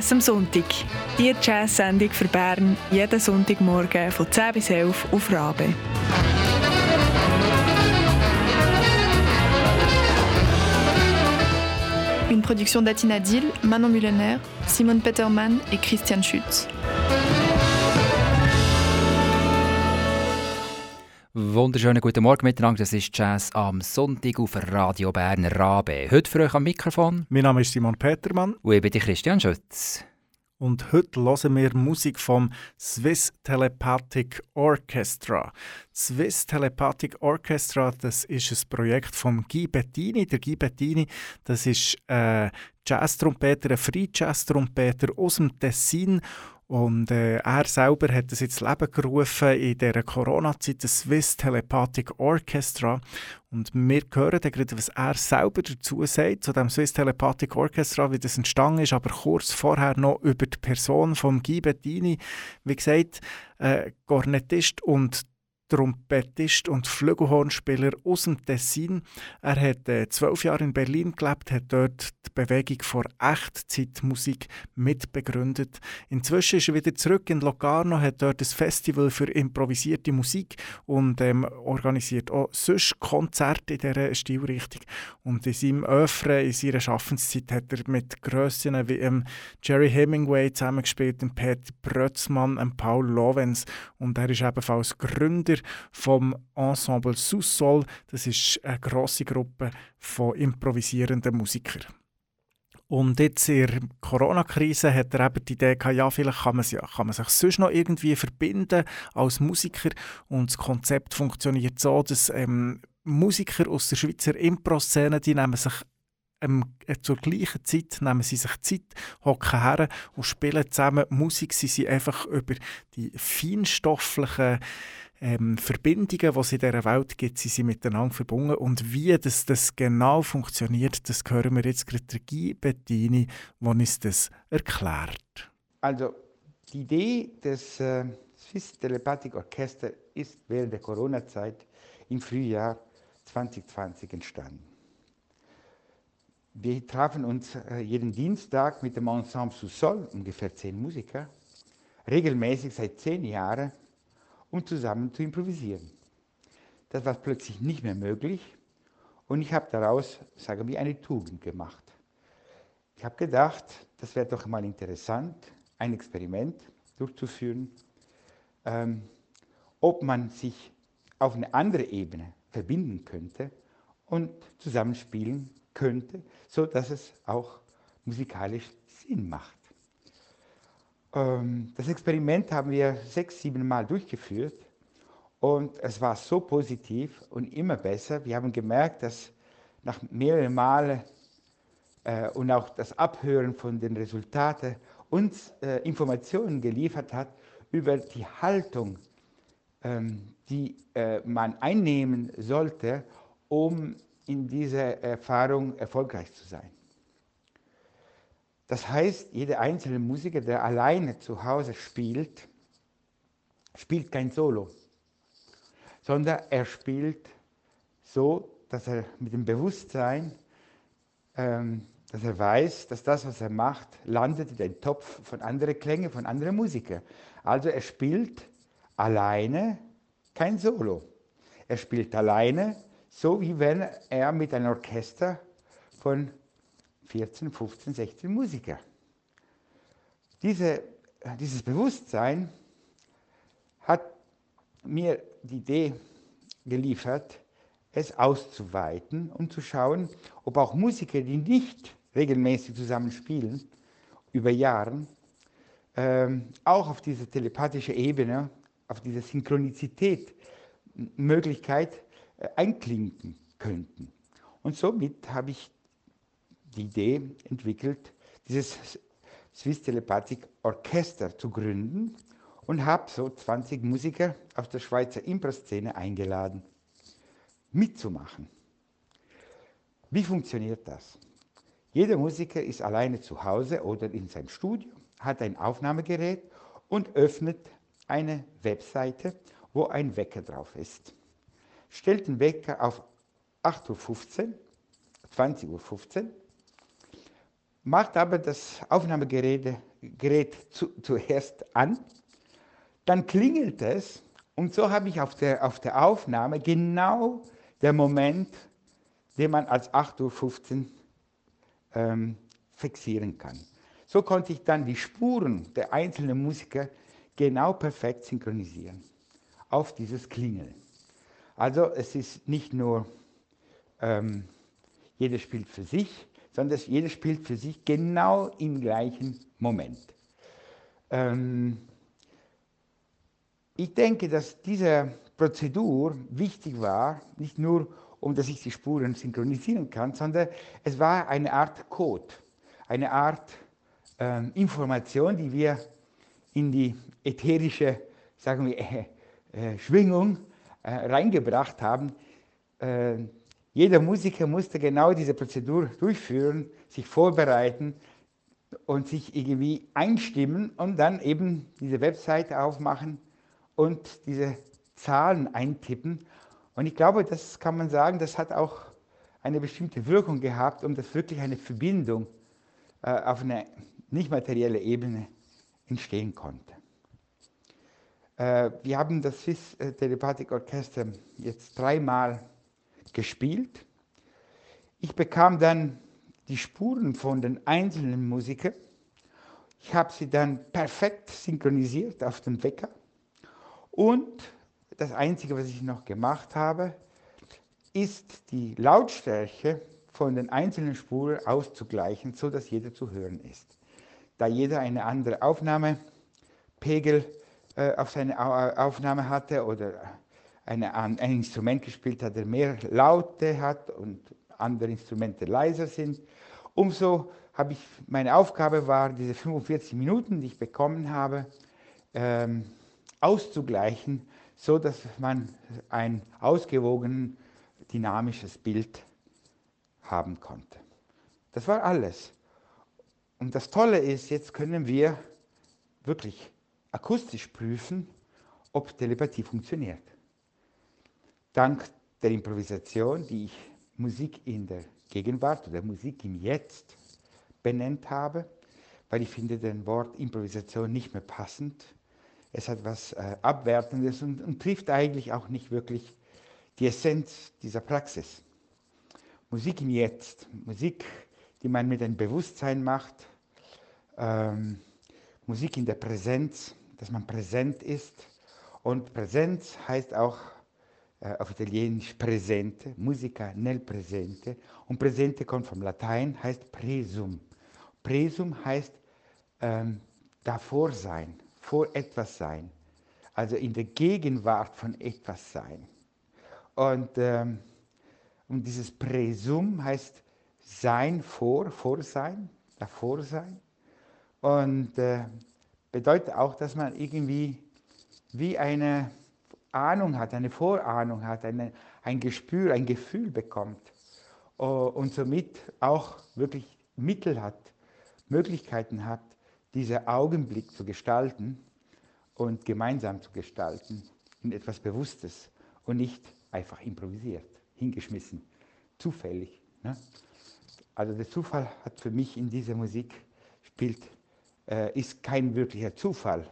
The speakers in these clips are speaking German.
Jazz am Sonntag. Die Jazz-Sendung für Bern jeden Sonntagmorgen von 10 bis 11 auf Rabe. Une production d'Atina Dill, Manon Mullener, Simone Petermann et Christian Schütz. Wunderschönen guten Morgen miteinander. Das ist Jazz am Sonntag auf Radio Berner Rabe. Heute für euch am Mikrofon. Mein Name ist Simon Petermann. Und ich bin Christian Schütz. Und heute hören wir Musik vom Swiss Telepathic Orchestra. Swiss Telepathic Orchestra, das ist ein Projekt von Guy Bettini. Der Guy Bettini, das ist ein äh, Jazz-Trompeter, ein Free-Jazz-Trompeter aus dem Tessin und äh, er selber hat es ins Leben gerufen in der Corona-Zeit, das Swiss Telepathic Orchestra. Und wir hören dann gerade, was er selber dazu sagt, zu dem Swiss Telepathic Orchestra, wie das entstanden ist, aber kurz vorher noch über die Person von Guy Bettini. Wie gesagt, äh, Cornettist und Trompetist und Flügelhornspieler aus dem Tessin. Er hat äh, zwölf Jahre in Berlin gelebt, hat dort die Bewegung vor Echtzeitmusik mitbegründet. Inzwischen ist er wieder zurück in Locarno, hat dort ein Festival für improvisierte Musik und ähm, organisiert auch sonst Konzerte in dieser Stilrichtung. Und in seinem Öffre, in seiner Schaffenszeit, hat er mit Grössen wie ähm, Jerry Hemingway zusammengespielt, Pat Brötzmann, und Paul Lovens und er ist ebenfalls Gründer vom Ensemble Sous-Sol. Das ist eine grosse Gruppe von improvisierenden Musikern. Und jetzt in der Corona-Krise hat er eben die Idee gehabt, ja, vielleicht kann man, sich, kann man sich sonst noch irgendwie verbinden als Musiker. Und das Konzept funktioniert so, dass ähm, Musiker aus der Schweizer Impro-Szene, die nehmen sich ähm, zur gleichen Zeit nehmen sie sich Zeit, hocken her und spielen zusammen Musik. Sie sind einfach über die feinstofflichen ähm, Verbindungen, die es in dieser Welt gibt, sie sind miteinander verbunden. Und wie das, das genau funktioniert, das hören wir jetzt gerade der Guy Bettini, der uns das erklärt. Also, die Idee des äh, Swiss Telepathic Orchester ist während der Corona-Zeit im Frühjahr 2020 entstanden. Wir trafen uns äh, jeden Dienstag mit dem Ensemble Sous-Sol, ungefähr zehn Musiker, regelmäßig seit zehn Jahren um zusammen zu improvisieren. Das war plötzlich nicht mehr möglich und ich habe daraus, sagen wir, eine Tugend gemacht. Ich habe gedacht, das wäre doch mal interessant, ein Experiment durchzuführen, ähm, ob man sich auf eine andere Ebene verbinden könnte und zusammenspielen könnte, so dass es auch musikalisch Sinn macht. Ähm, das Experiment haben wir sechs, sieben Mal durchgeführt und es war so positiv und immer besser. Wir haben gemerkt, dass nach mehreren Malen äh, und auch das Abhören von den Resultaten uns äh, Informationen geliefert hat über die Haltung, ähm, die äh, man einnehmen sollte, um in dieser Erfahrung erfolgreich zu sein. Das heißt, jeder einzelne Musiker, der alleine zu Hause spielt, spielt kein Solo, sondern er spielt so, dass er mit dem Bewusstsein, ähm, dass er weiß, dass das, was er macht, landet in den Topf von anderen Klängen, von anderen Musikern. Also er spielt alleine kein Solo. Er spielt alleine, so wie wenn er mit einem Orchester von 14, 15, 16 Musiker. Diese, dieses Bewusstsein hat mir die Idee geliefert, es auszuweiten und zu schauen, ob auch Musiker, die nicht regelmäßig zusammen spielen, über Jahre, ähm, auch auf diese telepathische Ebene, auf diese Synchronizität, Möglichkeit äh, einklinken könnten. Und somit habe ich die Idee entwickelt, dieses Swiss Telepathic Orchester zu gründen und habe so 20 Musiker aus der Schweizer Impro-Szene eingeladen, mitzumachen. Wie funktioniert das? Jeder Musiker ist alleine zu Hause oder in seinem Studio, hat ein Aufnahmegerät und öffnet eine Webseite, wo ein Wecker drauf ist. Stellt den Wecker auf 8.15 Uhr, 20.15 Uhr macht aber das Aufnahmegerät Gerät zu, zuerst an, dann klingelt es und so habe ich auf der, auf der Aufnahme genau den Moment, den man als 8.15 Uhr ähm, fixieren kann. So konnte ich dann die Spuren der einzelnen Musiker genau perfekt synchronisieren auf dieses Klingeln. Also es ist nicht nur, ähm, jeder spielt für sich, sondern jeder spielt für sich genau im gleichen Moment. Ähm, ich denke, dass diese Prozedur wichtig war, nicht nur um dass ich die Spuren synchronisieren kann, sondern es war eine Art Code, eine Art ähm, Information, die wir in die ätherische, sagen wir, äh, äh, Schwingung äh, reingebracht haben. Jeder Musiker musste genau diese Prozedur durchführen, sich vorbereiten und sich irgendwie einstimmen und dann eben diese Webseite aufmachen und diese Zahlen eintippen. Und ich glaube, das kann man sagen, das hat auch eine bestimmte Wirkung gehabt, um das wirklich eine Verbindung äh, auf einer nicht materielle Ebene entstehen konnte. Äh, wir haben das Swiss äh, Telepathic Orchester jetzt dreimal gespielt. Ich bekam dann die Spuren von den einzelnen Musikern. Ich habe sie dann perfekt synchronisiert auf dem Wecker. Und das Einzige, was ich noch gemacht habe, ist die Lautstärke von den einzelnen Spuren auszugleichen, sodass jeder zu hören ist da jeder eine andere Aufnahmepegel äh, auf seine Aufnahme hatte oder eine, ein Instrument gespielt hat, der mehr Laute hat und andere Instrumente leiser sind. Umso habe ich, meine Aufgabe war, diese 45 Minuten, die ich bekommen habe, ähm, auszugleichen, so dass man ein ausgewogen dynamisches Bild haben konnte. Das war alles. Und das Tolle ist, jetzt können wir wirklich akustisch prüfen, ob Telepathie funktioniert. Dank der Improvisation, die ich Musik in der Gegenwart oder Musik im Jetzt benannt habe, weil ich finde den Wort Improvisation nicht mehr passend. Es hat was äh, Abwertendes und, und trifft eigentlich auch nicht wirklich die Essenz dieser Praxis. Musik im Jetzt, Musik, die man mit einem Bewusstsein macht, ähm, Musik in der Präsenz, dass man präsent ist. Und Präsenz heißt auch auf Italienisch presente, musica nel presente. Und presente kommt vom Latein, heißt presum. Presum heißt ähm, davor sein, vor etwas sein. Also in der Gegenwart von etwas sein. Und, ähm, und dieses Presum heißt sein vor, vor sein, davor sein. Und äh, bedeutet auch, dass man irgendwie wie eine Ahnung hat, eine Vorahnung hat, eine, ein Gespür, ein Gefühl bekommt uh, und somit auch wirklich Mittel hat, Möglichkeiten hat, diesen Augenblick zu gestalten und gemeinsam zu gestalten in etwas Bewusstes und nicht einfach improvisiert, hingeschmissen, zufällig. Ne? Also der Zufall hat für mich in dieser Musik spielt äh, ist kein wirklicher Zufall,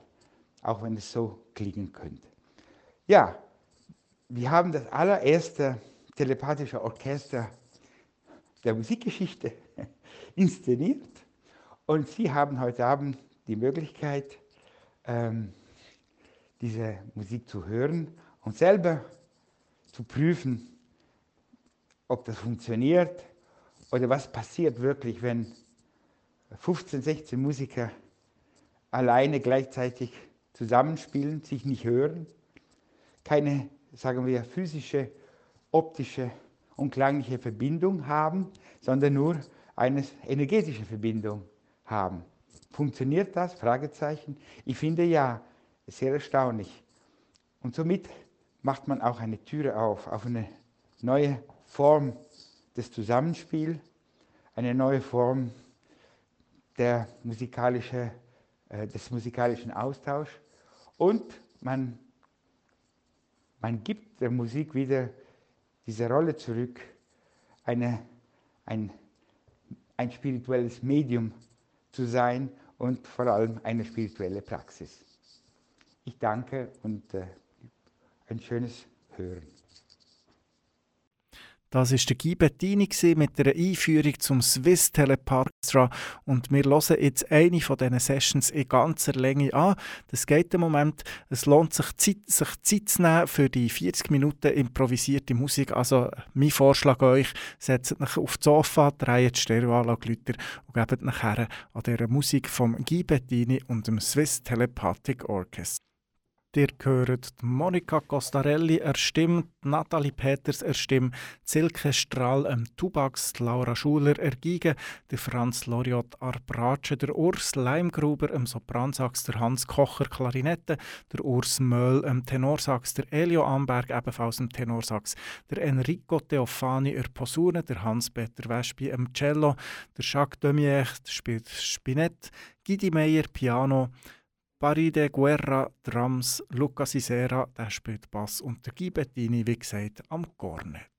auch wenn es so klingen könnte. Ja, wir haben das allererste telepathische Orchester der Musikgeschichte inszeniert und Sie haben heute Abend die Möglichkeit, ähm, diese Musik zu hören und selber zu prüfen, ob das funktioniert oder was passiert wirklich, wenn 15, 16 Musiker alleine gleichzeitig zusammenspielen, sich nicht hören, keine, sagen wir, physische, optische und klangliche Verbindung haben, sondern nur eine energetische Verbindung haben. Funktioniert das? Fragezeichen. Ich finde ja, sehr erstaunlich. Und somit macht man auch eine Türe auf, auf eine neue Form des Zusammenspiels, eine neue Form der musikalische äh, des musikalischen Austauschs und man, man gibt der Musik wieder diese Rolle zurück, eine, ein, ein spirituelles Medium zu sein und vor allem eine spirituelle Praxis. Ich danke und äh, ein schönes Hören. Das war der Guy Bettini mit einer Einführung zum Swiss Teleparkstra und wir hören jetzt eine von diesen Sessions in ganzer Länge an. Das geht im Moment. Es lohnt sich, Zeit, sich Zeit zu nehmen für die 40 Minuten improvisierte Musik. Also mein Vorschlag euch, setzt euch auf das Sofa, dreht die Stereoanlage und gebt nachher an dieser Musik vom Guy Bettini und dem Swiss Telepathic Orchestra. Ihr hört Monika Costarelli erstimmt, Nathalie Peters erstimmt, Silke Strahl am Tubax, Laura Schuler ergigen, der Franz Loriot Arbrace, der Urs Leimgruber am Sopransax, der Hans Kocher Klarinette, der Urs Möll am Tenorsax, der Elio Amberg ebenfalls am Tenorsax, der Enrico Teofani am Posaune, der Hans-Peter Wespi am Cello, der Jacques Demier spielt Spinett, Gidi Meyer Piano, Paride Guerra, Drums, Luca Sisera, der spielt Bass und der Guy Bettini, wie gesagt, am Cornet.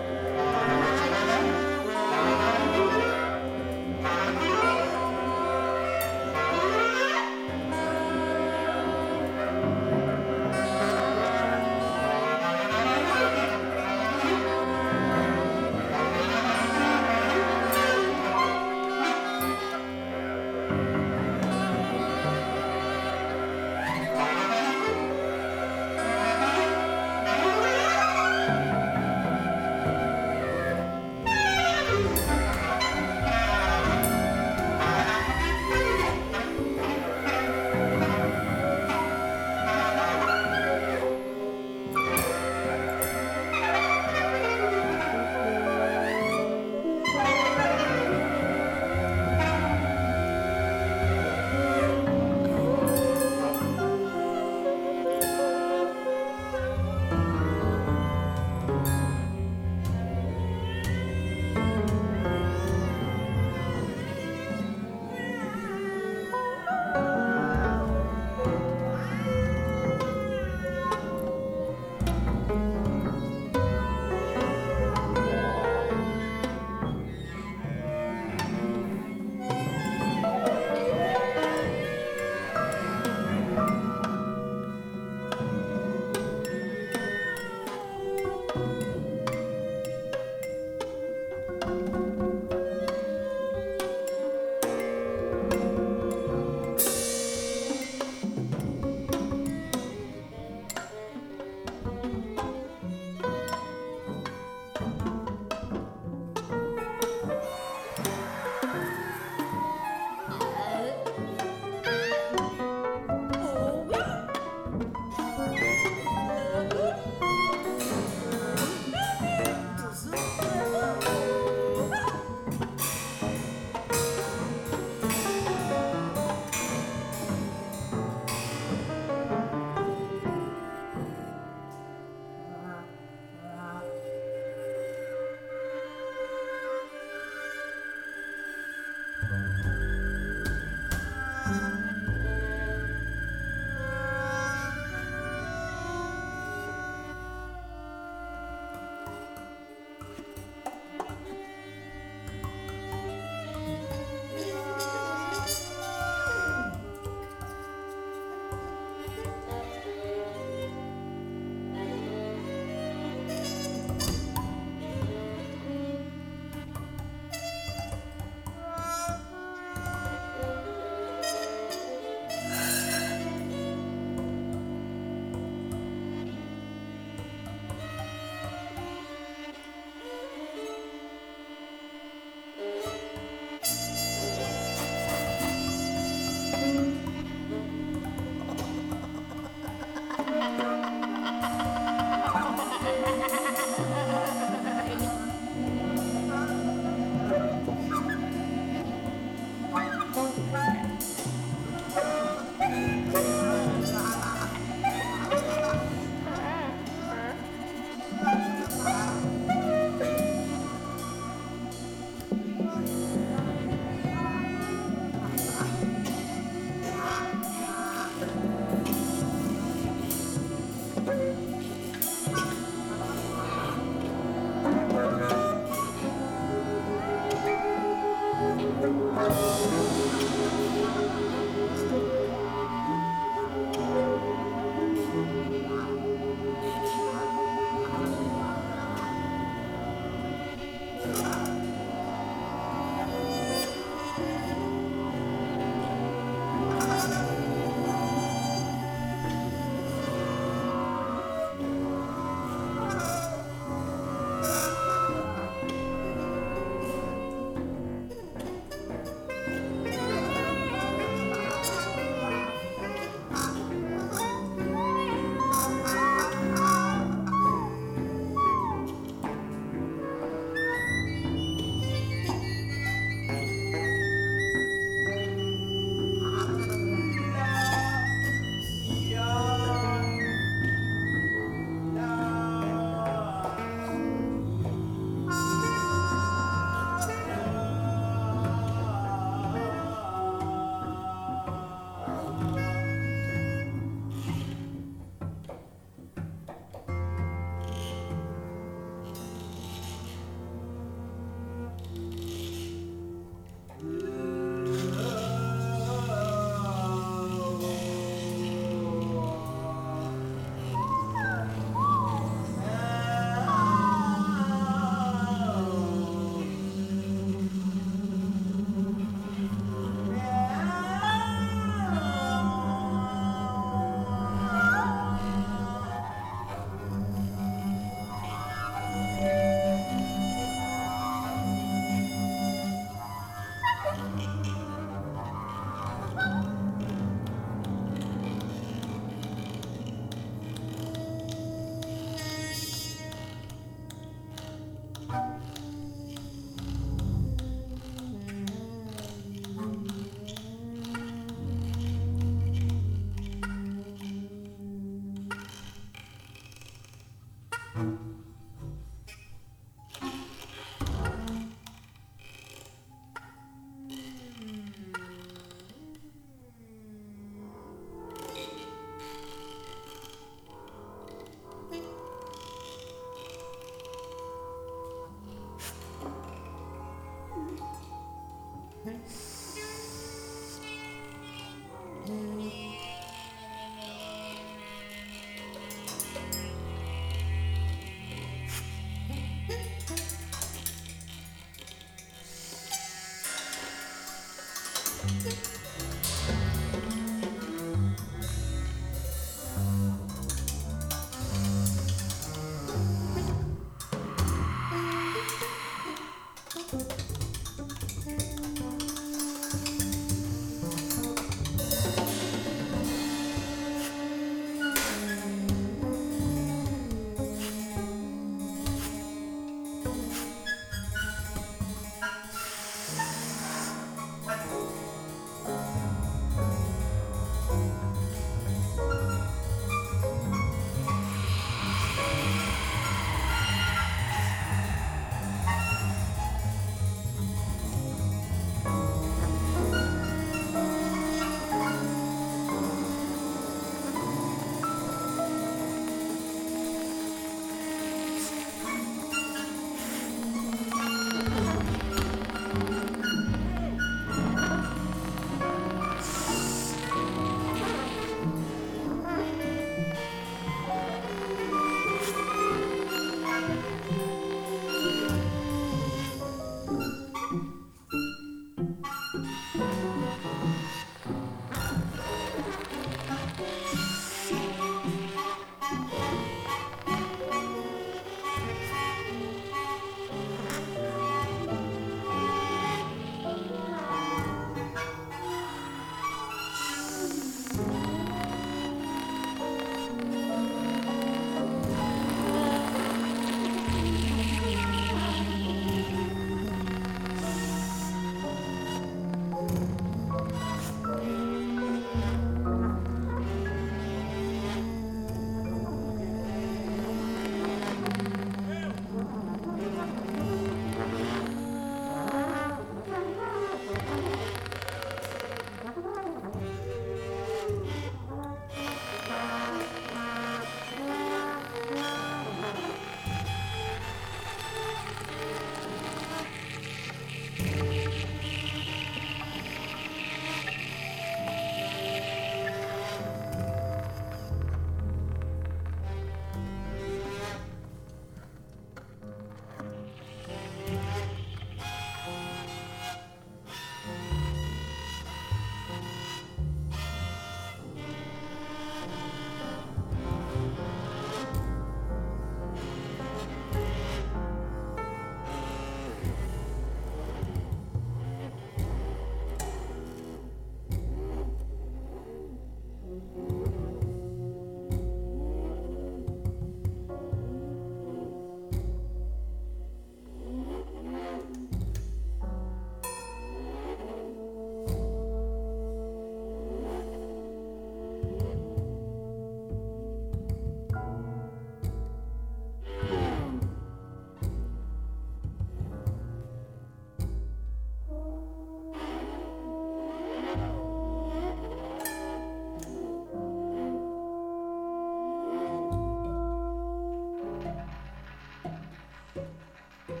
Thank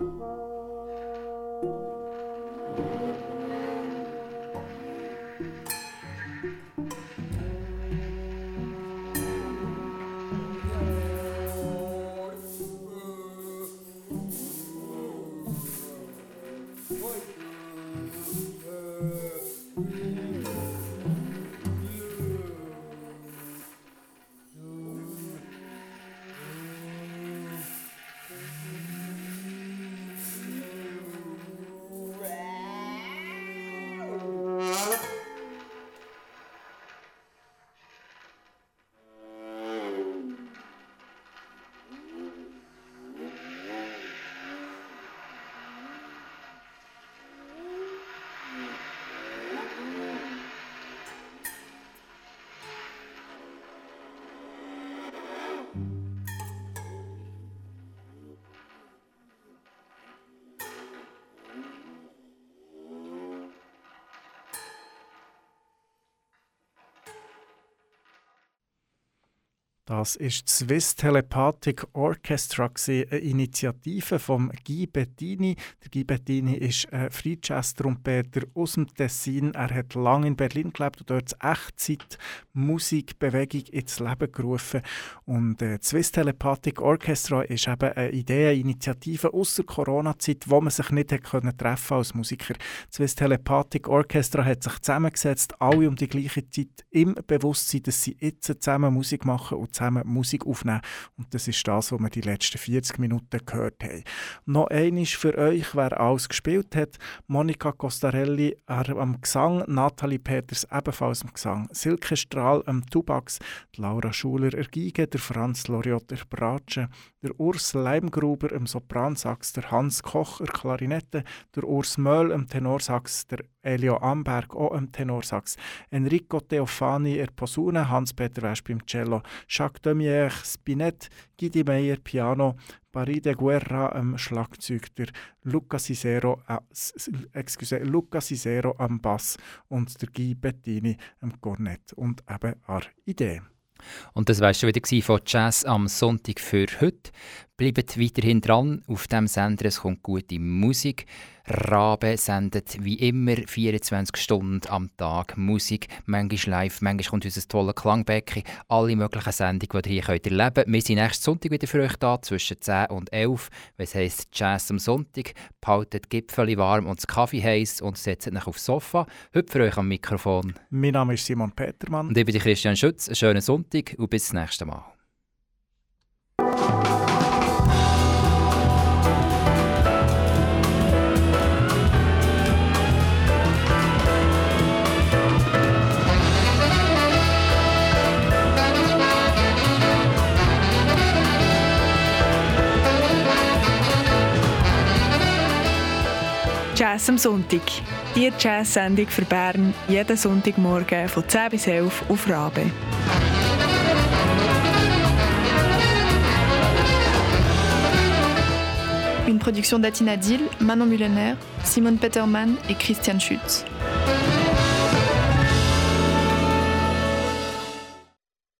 you. Das ist Swiss Telepathic Orchestra, eine Initiative von Guy Bettini. Der Guy Bettini ist ein Free Jazz-Trompeter aus dem Tessin. Er hat lange in Berlin gelebt und dort Echtzeit Musikbewegung ins Leben gerufen. Und äh, Swiss Telepathic Orchestra ist eben eine Idee, eine Initiative aus der Corona-Zeit, wo man sich nicht hat können treffen als Musiker. Swiss Telepathic Orchestra hat sich zusammengesetzt, alle um die gleiche Zeit im Bewusstsein, dass sie jetzt zusammen Musik machen und zusammen Musik aufnehmen. Und das ist das, was wir die letzten 40 Minuten gehört haben. Noch eines für euch, wer alles gespielt hat. Monika Costarelli am Gesang, Nathalie Peters ebenfalls am Gesang, Silke Strahl am Tubax, Laura Schuler er Geige, der Franz Loriot er Bratsche, der Urs Leimgruber am Sopransax, der Hans Koch er Klarinette, der Urs Möll am Tenorsax, der Elio Amberg auch am Tenorsax, Enrico Teofani er Posaune, Hans-Peter Wesch beim Cello, Jacques Demier Spinett, Gidi Meyer Piano, Paride Guerra am Schlagzeug, der Luca Cicero, äh, excuse, Luca Cicero am Bass und der Guy Bettini am Cornett und eben an Idee. Und das war schon wieder von Jazz am Sonntag für heute. Bleibt weiterhin dran auf dem Sender, es kommt gute Musik. Rabe sendet wie immer 24 Stunden am Tag Musik, manchmal live, manchmal kommt unser tolle Klangbecken, alle möglichen Sendungen, die ihr hier könnt erleben könnt. Wir sind nächsten Sonntag wieder für euch da, zwischen 10 und 11, was heisst Jazz am Sonntag. Behaltet die Gipfel warm und das Kaffee heiß und setzt euch aufs Sofa. Heute für euch am Mikrofon. Mein Name ist Simon Petermann. Und ich bin Christian Schütz. Einen schönen Sonntag und bis zum nächsten Mal. Jazz am Sonntag. Die Jazz-Sendung für Bern jeden Sonntagmorgen von 10 bis 11 auf Rabe. Une production d'Atina Dill, Manon Mullener, Simone Petermann et Christian Schütz.